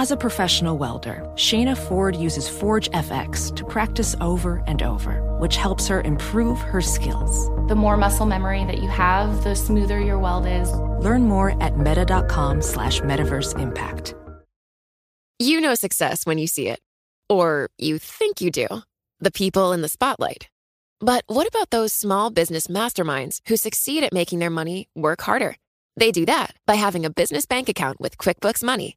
As a professional welder, Shayna Ford uses Forge FX to practice over and over, which helps her improve her skills. The more muscle memory that you have, the smoother your weld is. Learn more at meta.com slash metaverse impact. You know success when you see it. Or you think you do. The people in the spotlight. But what about those small business masterminds who succeed at making their money work harder? They do that by having a business bank account with QuickBooks Money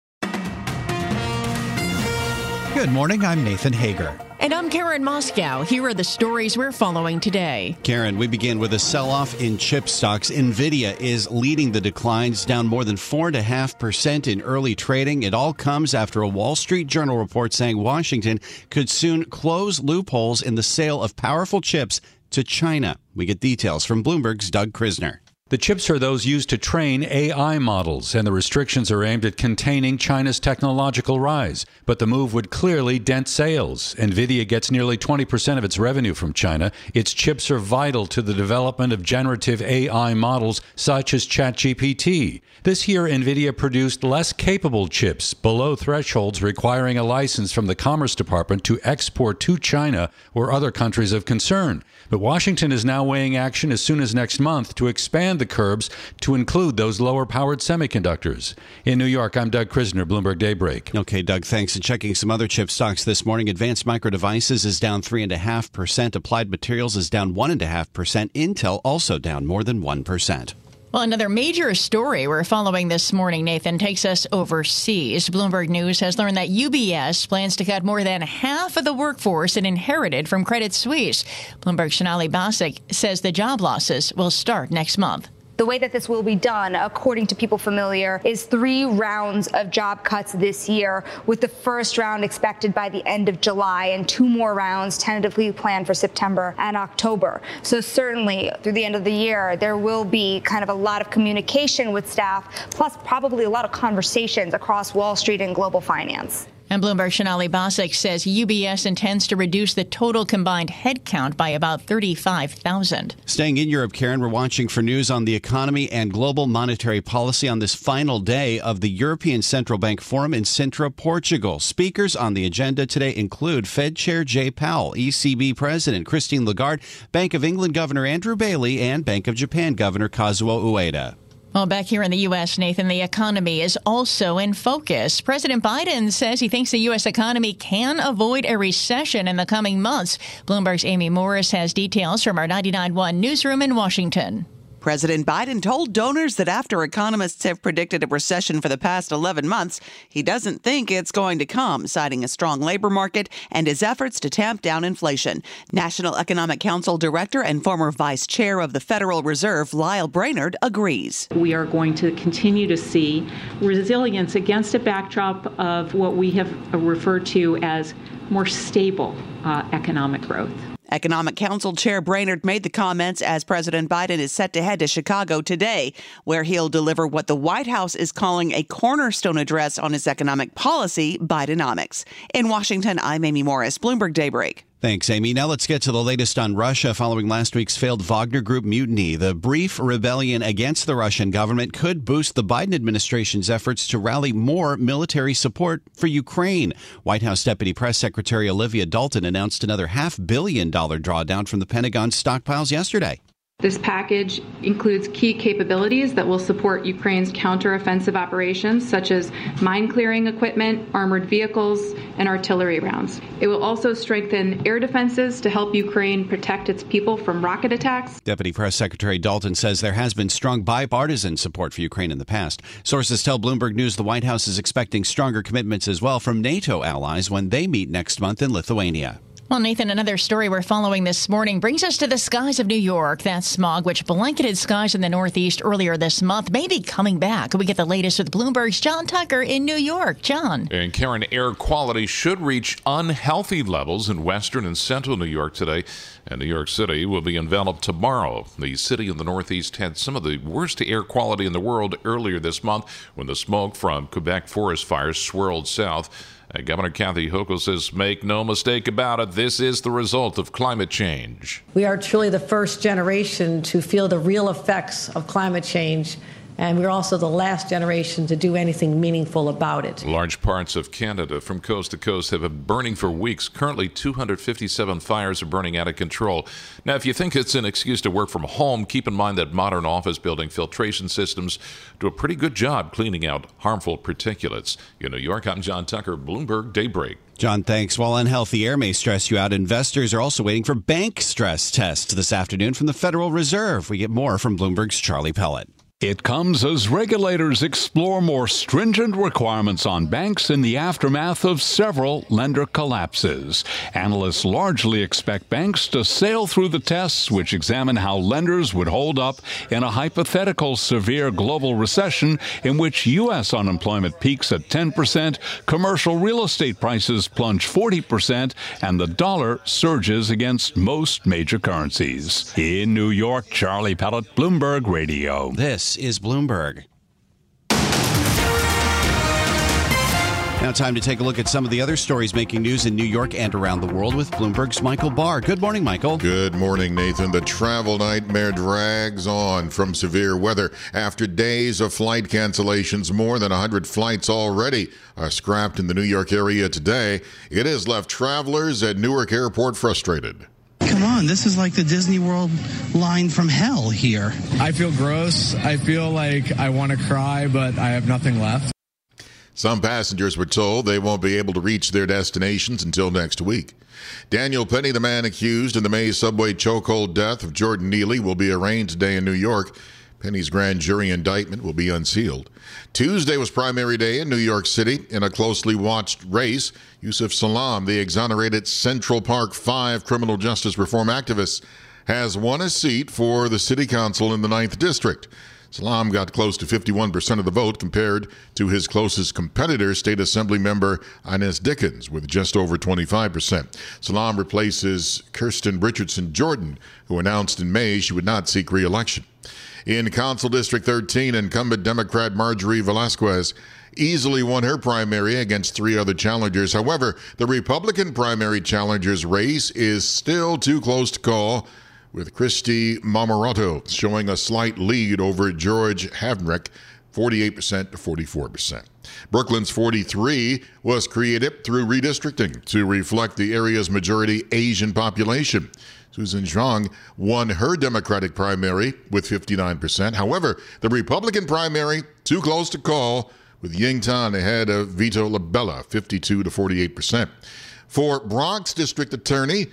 Good morning. I'm Nathan Hager. And I'm Karen Moscow. Here are the stories we're following today. Karen, we begin with a sell off in chip stocks. NVIDIA is leading the declines, down more than 4.5% in early trading. It all comes after a Wall Street Journal report saying Washington could soon close loopholes in the sale of powerful chips to China. We get details from Bloomberg's Doug Krisner. The chips are those used to train AI models, and the restrictions are aimed at containing China's technological rise. But the move would clearly dent sales. NVIDIA gets nearly 20% of its revenue from China. Its chips are vital to the development of generative AI models such as ChatGPT. This year, NVIDIA produced less capable chips below thresholds requiring a license from the Commerce Department to export to China or other countries of concern. But Washington is now weighing action as soon as next month to expand the curbs to include those lower powered semiconductors. In New York, I'm Doug Krisner, Bloomberg Daybreak. Okay, Doug, thanks. And checking some other chip stocks this morning, Advanced Micro Devices is down 3.5%, Applied Materials is down 1.5%, Intel also down more than 1%. Well, another major story we're following this morning, Nathan, takes us overseas. Bloomberg News has learned that UBS plans to cut more than half of the workforce it inherited from Credit Suisse. Bloomberg's Sonali Basak says the job losses will start next month. The way that this will be done, according to people familiar, is three rounds of job cuts this year, with the first round expected by the end of July and two more rounds tentatively planned for September and October. So certainly through the end of the year, there will be kind of a lot of communication with staff, plus probably a lot of conversations across Wall Street and global finance. And Bloomberg Sonali Basak says UBS intends to reduce the total combined headcount by about 35,000. Staying in Europe, Karen, we're watching for news on the economy and global monetary policy on this final day of the European Central Bank Forum in Sintra, Portugal. Speakers on the agenda today include Fed Chair Jay Powell, ECB President Christine Lagarde, Bank of England Governor Andrew Bailey, and Bank of Japan Governor Kazuo Ueda. Well, back here in the U.S., Nathan, the economy is also in focus. President Biden says he thinks the U.S. economy can avoid a recession in the coming months. Bloomberg's Amy Morris has details from our 99.1 newsroom in Washington. President Biden told donors that after economists have predicted a recession for the past 11 months, he doesn't think it's going to come, citing a strong labor market and his efforts to tamp down inflation. National Economic Council Director and former Vice Chair of the Federal Reserve, Lael Brainard, agrees. We are going to continue to see resilience against a backdrop of what we have referred to as more stable uh, economic growth. Economic Council Chair Brainard made the comments as President Biden is set to head to Chicago today, where he'll deliver what the White House is calling a cornerstone address on his economic policy, Bidenomics. In Washington, I'm Amy Morris, Bloomberg Daybreak. Thanks, Amy. Now let's get to the latest on Russia following last week's failed Wagner Group mutiny. The brief rebellion against the Russian government could boost the Biden administration's efforts to rally more military support for Ukraine. White House Deputy Press Secretary Olivia Dalton announced another half billion dollar drawdown from the Pentagon's stockpiles yesterday. This package includes key capabilities that will support Ukraine's counteroffensive operations, such as mine clearing equipment, armored vehicles, and artillery rounds. It will also strengthen air defenses to help Ukraine protect its people from rocket attacks. Deputy Press Secretary Dalton says there has been strong bipartisan support for Ukraine in the past. Sources tell Bloomberg News the White House is expecting stronger commitments as well from NATO allies when they meet next month in Lithuania. Well, Nathan, another story we're following this morning brings us to the skies of New York. That smog, which blanketed skies in the Northeast earlier this month, may be coming back. We get the latest with Bloomberg's John Tucker in New York. John. And Karen, air quality should reach unhealthy levels in western and central New York today. And New York City will be enveloped tomorrow. The city in the Northeast had some of the worst air quality in the world earlier this month when the smoke from Quebec forest fires swirled south. Uh, Governor Kathy Hochul says, make no mistake about it, this is the result of climate change. We are truly the first generation to feel the real effects of climate change and we're also the last generation to do anything meaningful about it. Large parts of Canada from coast to coast have been burning for weeks. Currently, 257 fires are burning out of control. Now, if you think it's an excuse to work from home, keep in mind that modern office building filtration systems do a pretty good job cleaning out harmful particulates. In New York, I'm John Tucker, Bloomberg Daybreak. John, thanks. While unhealthy air may stress you out, investors are also waiting for bank stress tests this afternoon from the Federal Reserve. We get more from Bloomberg's Charlie Pellet. It comes as regulators explore more stringent requirements on banks in the aftermath of several lender collapses. Analysts largely expect banks to sail through the tests, which examine how lenders would hold up in a hypothetical severe global recession in which U.S. unemployment peaks at 10%, commercial real estate prices plunge 40%, and the dollar surges against most major currencies. In New York, Charlie Pellet, Bloomberg Radio. This is Bloomberg. Now, time to take a look at some of the other stories making news in New York and around the world with Bloomberg's Michael Barr. Good morning, Michael. Good morning, Nathan. The travel nightmare drags on from severe weather. After days of flight cancellations, more than 100 flights already are scrapped in the New York area today. It has left travelers at Newark Airport frustrated. Come on, this is like the Disney World line from hell here. I feel gross. I feel like I want to cry, but I have nothing left. Some passengers were told they won't be able to reach their destinations until next week. Daniel Penny, the man accused in the May subway chokehold death of Jordan Neely, will be arraigned today in New York. Penny's grand jury indictment will be unsealed. Tuesday was primary day in New York City in a closely watched race. Yusef Salaam, the exonerated Central Park Five criminal justice reform activist, has won a seat for the city council in the 9th District. Salaam got close to 51% of the vote compared to his closest competitor, State Assembly member Inez Dickens, with just over 25%. Salaam replaces Kristin Richardson Jordan, who announced in May she would not seek re election. In Council District 13, incumbent Democrat Marjorie Velasquez easily won her primary against three other challengers. However, the Republican primary challenger's race is still too close to call with Kristy Marmorato showing a slight lead over George Havranek, 48% to 44%. Brooklyn's 43 was created through redistricting to reflect the area's majority Asian population. Susan Zhuang won her Democratic primary with 59%. However, the Republican primary, too close to call, with Ying Tan ahead of Vito LaBella, 52 to 48%. For Bronx District Attorney,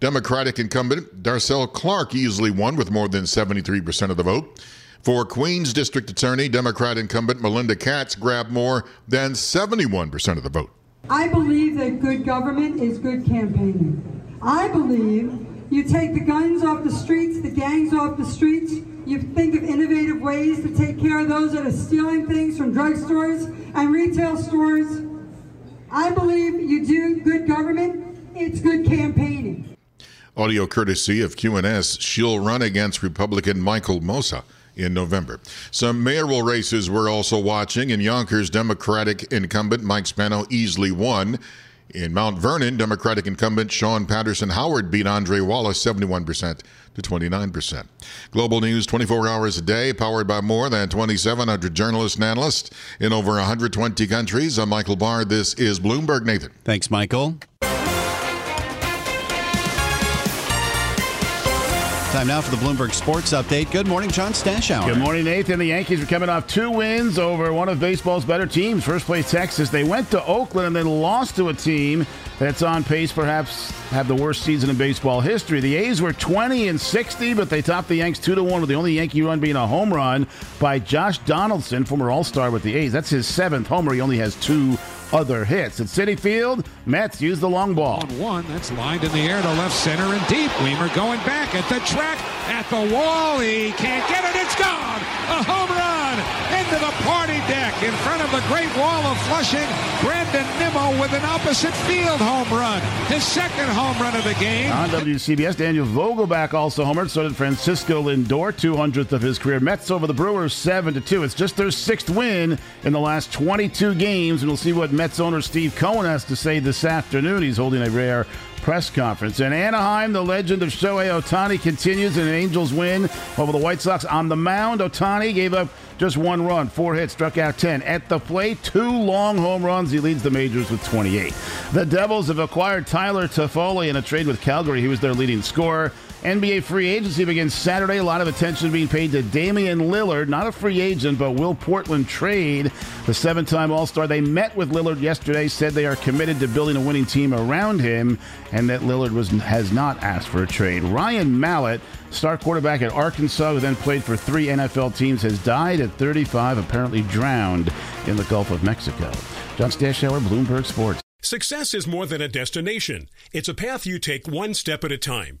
Democratic incumbent Darcel Clark easily won with more than 73% of the vote. For Queens District Attorney, Democrat incumbent Melinda Katz grabbed more than 71% of the vote. I believe that good government is good campaigning. I believe you take the guns off the streets, the gangs off the streets, you think of innovative ways to take care of those that are stealing things from drugstores and retail stores. I believe you do good government, it's good campaigning. Audio courtesy of QNS. She'll run against Republican Michael Mossa in November. Some mayoral races we're also watching. In Yonkers, Democratic incumbent Mike Spano easily won. In Mount Vernon, Democratic incumbent Shawyn Patterson Howard beat Andre Wallace 71% to 29%. Global news 24 hours a day, powered by more than 2,700 journalists and analysts in over 120 countries. I'm Michael Barr. This is Bloomberg Nathan. Thanks, Michael. Time now for the Bloomberg Sports Update. Good morning, John Stashower. Good morning, Nathan. The Yankees are coming off two wins over one of baseball's better teams. First place Texas. They went to Oakland and then lost to a team that's on pace, perhaps have the worst season in baseball history. The A's were 20 and 60, but they topped the Yanks two to one with the only Yankee run being a home run by Josh Donaldson, former All Star with the A's. That's his seventh homer. He only has two other hits. At Citi Field, Mets use the long ball. On one, that's lined in the air to left center and deep. Wiemer going back at the track, at the wall. He can't get it. It's gone. A home run into the party deck in front of the Great Wall of Flushing. Brandon Nimmo with an opposite field home run. His second home run of the game. On WCBS, Daniel Vogelbach also homered. So did Francisco Lindor, 200th of his career. Mets over the Brewers 7 to 2. It's just their sixth win in the last 22 games. And we'll see what Mets owner Steve Cohen has to say this afternoon. He's holding a rare press conference. In Anaheim, the legend of Shohei Ohtani continues in an Angels win over the White Sox. On the mound, Ohtani gave up just one run, four hits, struck out 10. At the plate, two long home runs. He leads the majors with 28. The Devils have acquired Tyler Toffoli in a trade with Calgary. He was their leading scorer. NBA free agency begins Saturday. A lot of attention being paid to Damian Lillard, not a free agent, but will Portland trade the seven time All Star? They met with Lillard yesterday, said they are committed to building a winning team around him, and that Lillard was, has not asked for a trade. Ryan Mallett, star quarterback at Arkansas, who then played for three NFL teams, has died at 35, apparently drowned in the Gulf of Mexico. John Stashower, Bloomberg Sports. Success is more than a destination, it's a path you take one step at a time.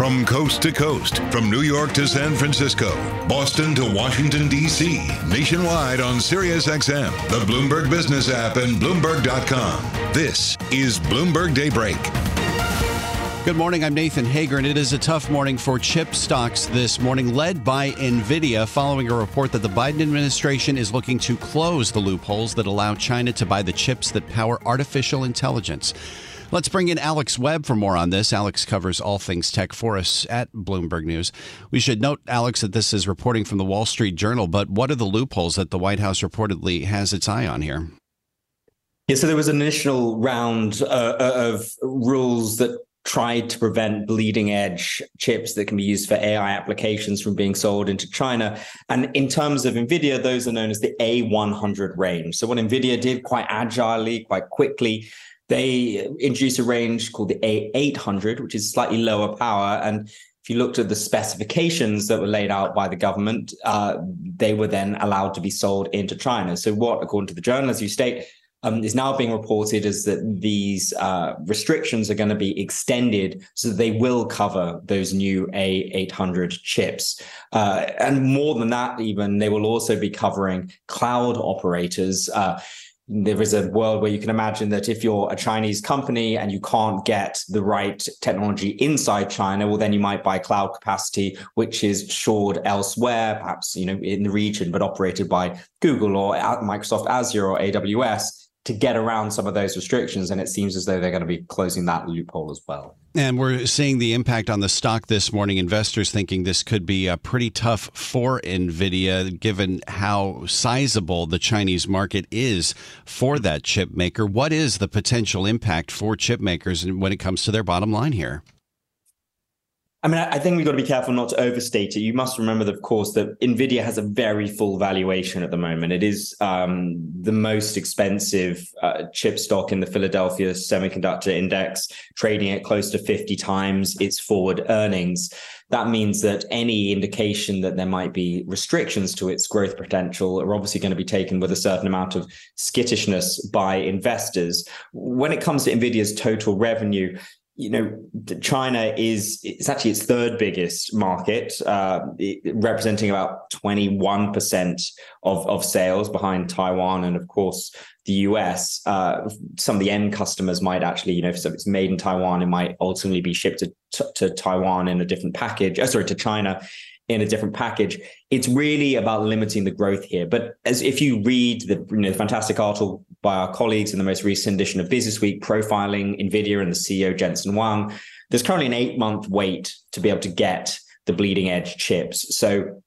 From coast to coast, from New York to San Francisco, Boston to Washington, D.C., nationwide on SiriusXM, the Bloomberg Business app, and Bloomberg.com. This is Bloomberg Daybreak. Good morning. I'm Nathan Hager, and it is a tough morning for chip stocks this morning, led by NVIDIA, following a report that the Biden administration is looking to close the loopholes that allow China to buy the chips that power artificial intelligence. Let's bring in Alex Webb for more on this. Alex covers all things tech for us at Bloomberg News. We should note, Alex, that this is reporting from the Wall Street Journal, but what are the loopholes that the White House reportedly has its eye on here? Yeah, so there was an initial round uh, of rules that tried to prevent bleeding edge chips that can be used for AI applications from being sold into China. And in terms of NVIDIA, those are known as the A100 range. So, what NVIDIA did quite agilely, quite quickly, they introduced a range called the A800, which is slightly lower power. And if you looked at the specifications that were laid out by the government, uh, they were then allowed to be sold into China. So, what, according to the journal, as you state, um, is now being reported is that these uh, restrictions are going to be extended so that they will cover those new A800 chips. Uh, and more than that, even, they will also be covering cloud operators. Uh, there is a world where you can imagine that if you're a Chinese company and you can't get the right technology inside China, well, then you might buy cloud capacity, which is shored elsewhere, perhaps you know in the region, but operated by Google or Microsoft Azure or AWS. To get around some of those restrictions. And it seems as though they're going to be closing that loophole as well. And we're seeing the impact on the stock this morning. Investors thinking this could be a pretty tough for NVIDIA, given how sizable the Chinese market is for that chip maker. What is the potential impact for chip makers when it comes to their bottom line here? I mean, I think we've got to be careful not to overstate it. You must remember, of course, that Nvidia has a very full valuation at the moment. It is um, the most expensive uh, chip stock in the Philadelphia Semiconductor Index, trading at close to 50 times its forward earnings. That means that any indication that there might be restrictions to its growth potential are obviously going to be taken with a certain amount of skittishness by investors. When it comes to Nvidia's total revenue, you know, China is it's actually its third biggest market, uh, representing about 21% of, of sales behind Taiwan and, of course, the US. Uh, some of the end customers might actually, you know, if it's made in Taiwan, it might ultimately be shipped to, to Taiwan in a different package, uh, sorry, to China in a different package. It's really about limiting the growth here. But as if you read the, you know, fantastic article by our colleagues in the most recent edition of Business Week profiling NVIDIA and the CEO Jensen Huang, there's currently an eight month wait to be able to get the bleeding edge chips. So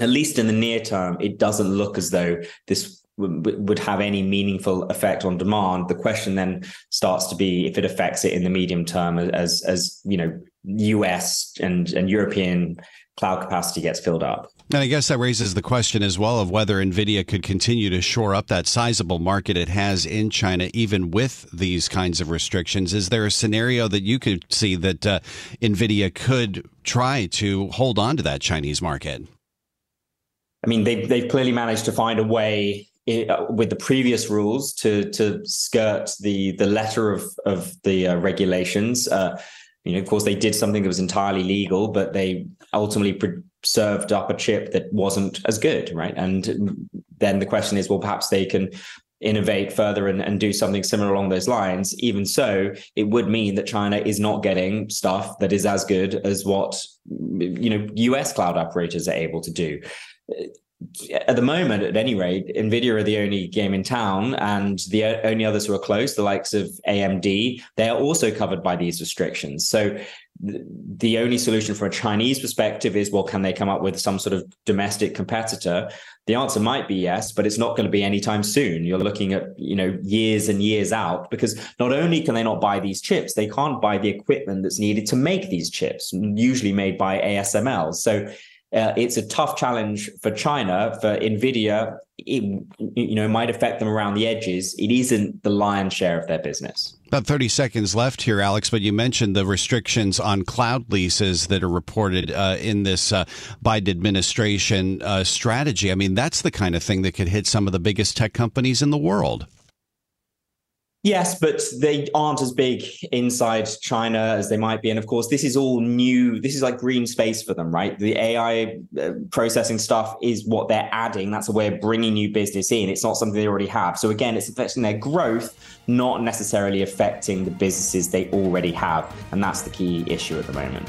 at least in the near term, it doesn't look as though this would have any meaningful effect on demand. The question then starts to be if it affects it in the medium term as as you know US and and European cloud capacity gets filled up. And I guess that raises the question as well of whether NVIDIA could continue to shore up that sizable market it has in China, even with these kinds of restrictions. Is there a scenario that you could see that uh, NVIDIA could try to hold on to that Chinese market? I mean, they've, they've clearly managed to find a way uh, with the previous rules to to skirt the the letter of of the uh, regulations. Uh, you know, of course, they did something that was entirely legal, but they ultimately served up a chip that wasn't as good, right? And then the question is, well, perhaps they can innovate further and, and do something similar along those lines. Even so, it would mean that China is not getting stuff that is as good as what you know US cloud operators are able to do at the moment, at any rate, Nvidia are the only game in town, and the only others who are close, the likes of AMD, they are also covered by these restrictions. So the only solution from a Chinese perspective is, well, can they come up with some sort of domestic competitor? The answer might be yes, but it's not going to be anytime soon. You're looking at, you know, years and years out because not only can they not buy these chips, they can't buy the equipment that's needed to make these chips, usually made by ASML. So uh, it's a tough challenge for China. For Nvidia, it you know might affect them around the edges. It isn't the lion's share of their business. About 30 seconds left here, Alex, but you mentioned the restrictions on cloud leases that are reported uh, in this uh, Biden administration uh, strategy. I mean, that's the kind of thing that could hit some of the biggest tech companies in the world. Yes, but they aren't as big inside China as they might be. And of course, this is all new. This is like green space for them, right? The AI uh, processing stuff is what they're adding. That's a way of bringing new business in. It's not something they already have. So again, it's affecting their growth, not necessarily affecting the businesses they already have. And that's the key issue at the moment.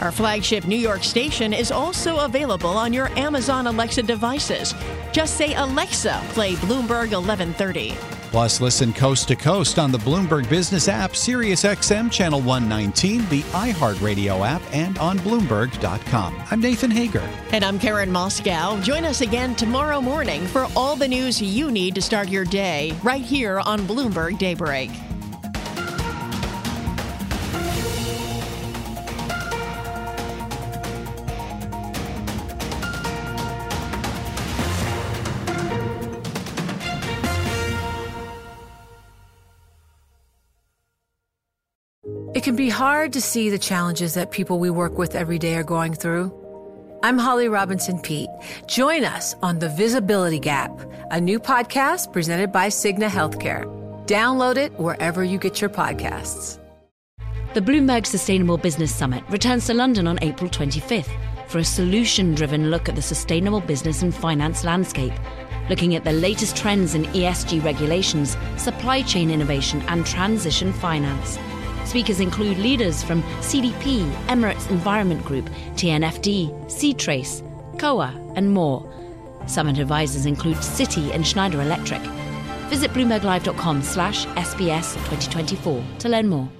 Our flagship New York station is also available on your Amazon Alexa devices. Just say, Alexa, play Bloomberg 1130. Plus, listen coast to coast on the Bloomberg Business app, SiriusXM Channel 119, the iHeartRadio app, and on Bloomberg.com. I'm Nathan Hager. And I'm Karen Moscow. Join us again tomorrow morning for all the news you need to start your day right here on Bloomberg Daybreak. Hard to see the challenges that people we work with every day are going through. I'm Holly Robinson Peete. Join us on The Visibility Gap, a new podcast presented by Cigna Healthcare. Download it wherever you get your podcasts. The Bloomberg Sustainable Business Summit returns to London on April 25th for a solution driven look at the sustainable business and finance landscape, looking at the latest trends in ESG regulations, supply chain innovation, and transition finance. Speakers include leaders from CDP, Emirates Environment Group, TNFD, C-Trace, COA, and more. Summit advisors include Citi and Schneider Electric. Visit bloomberglive.com slash SBS 2024 to learn more.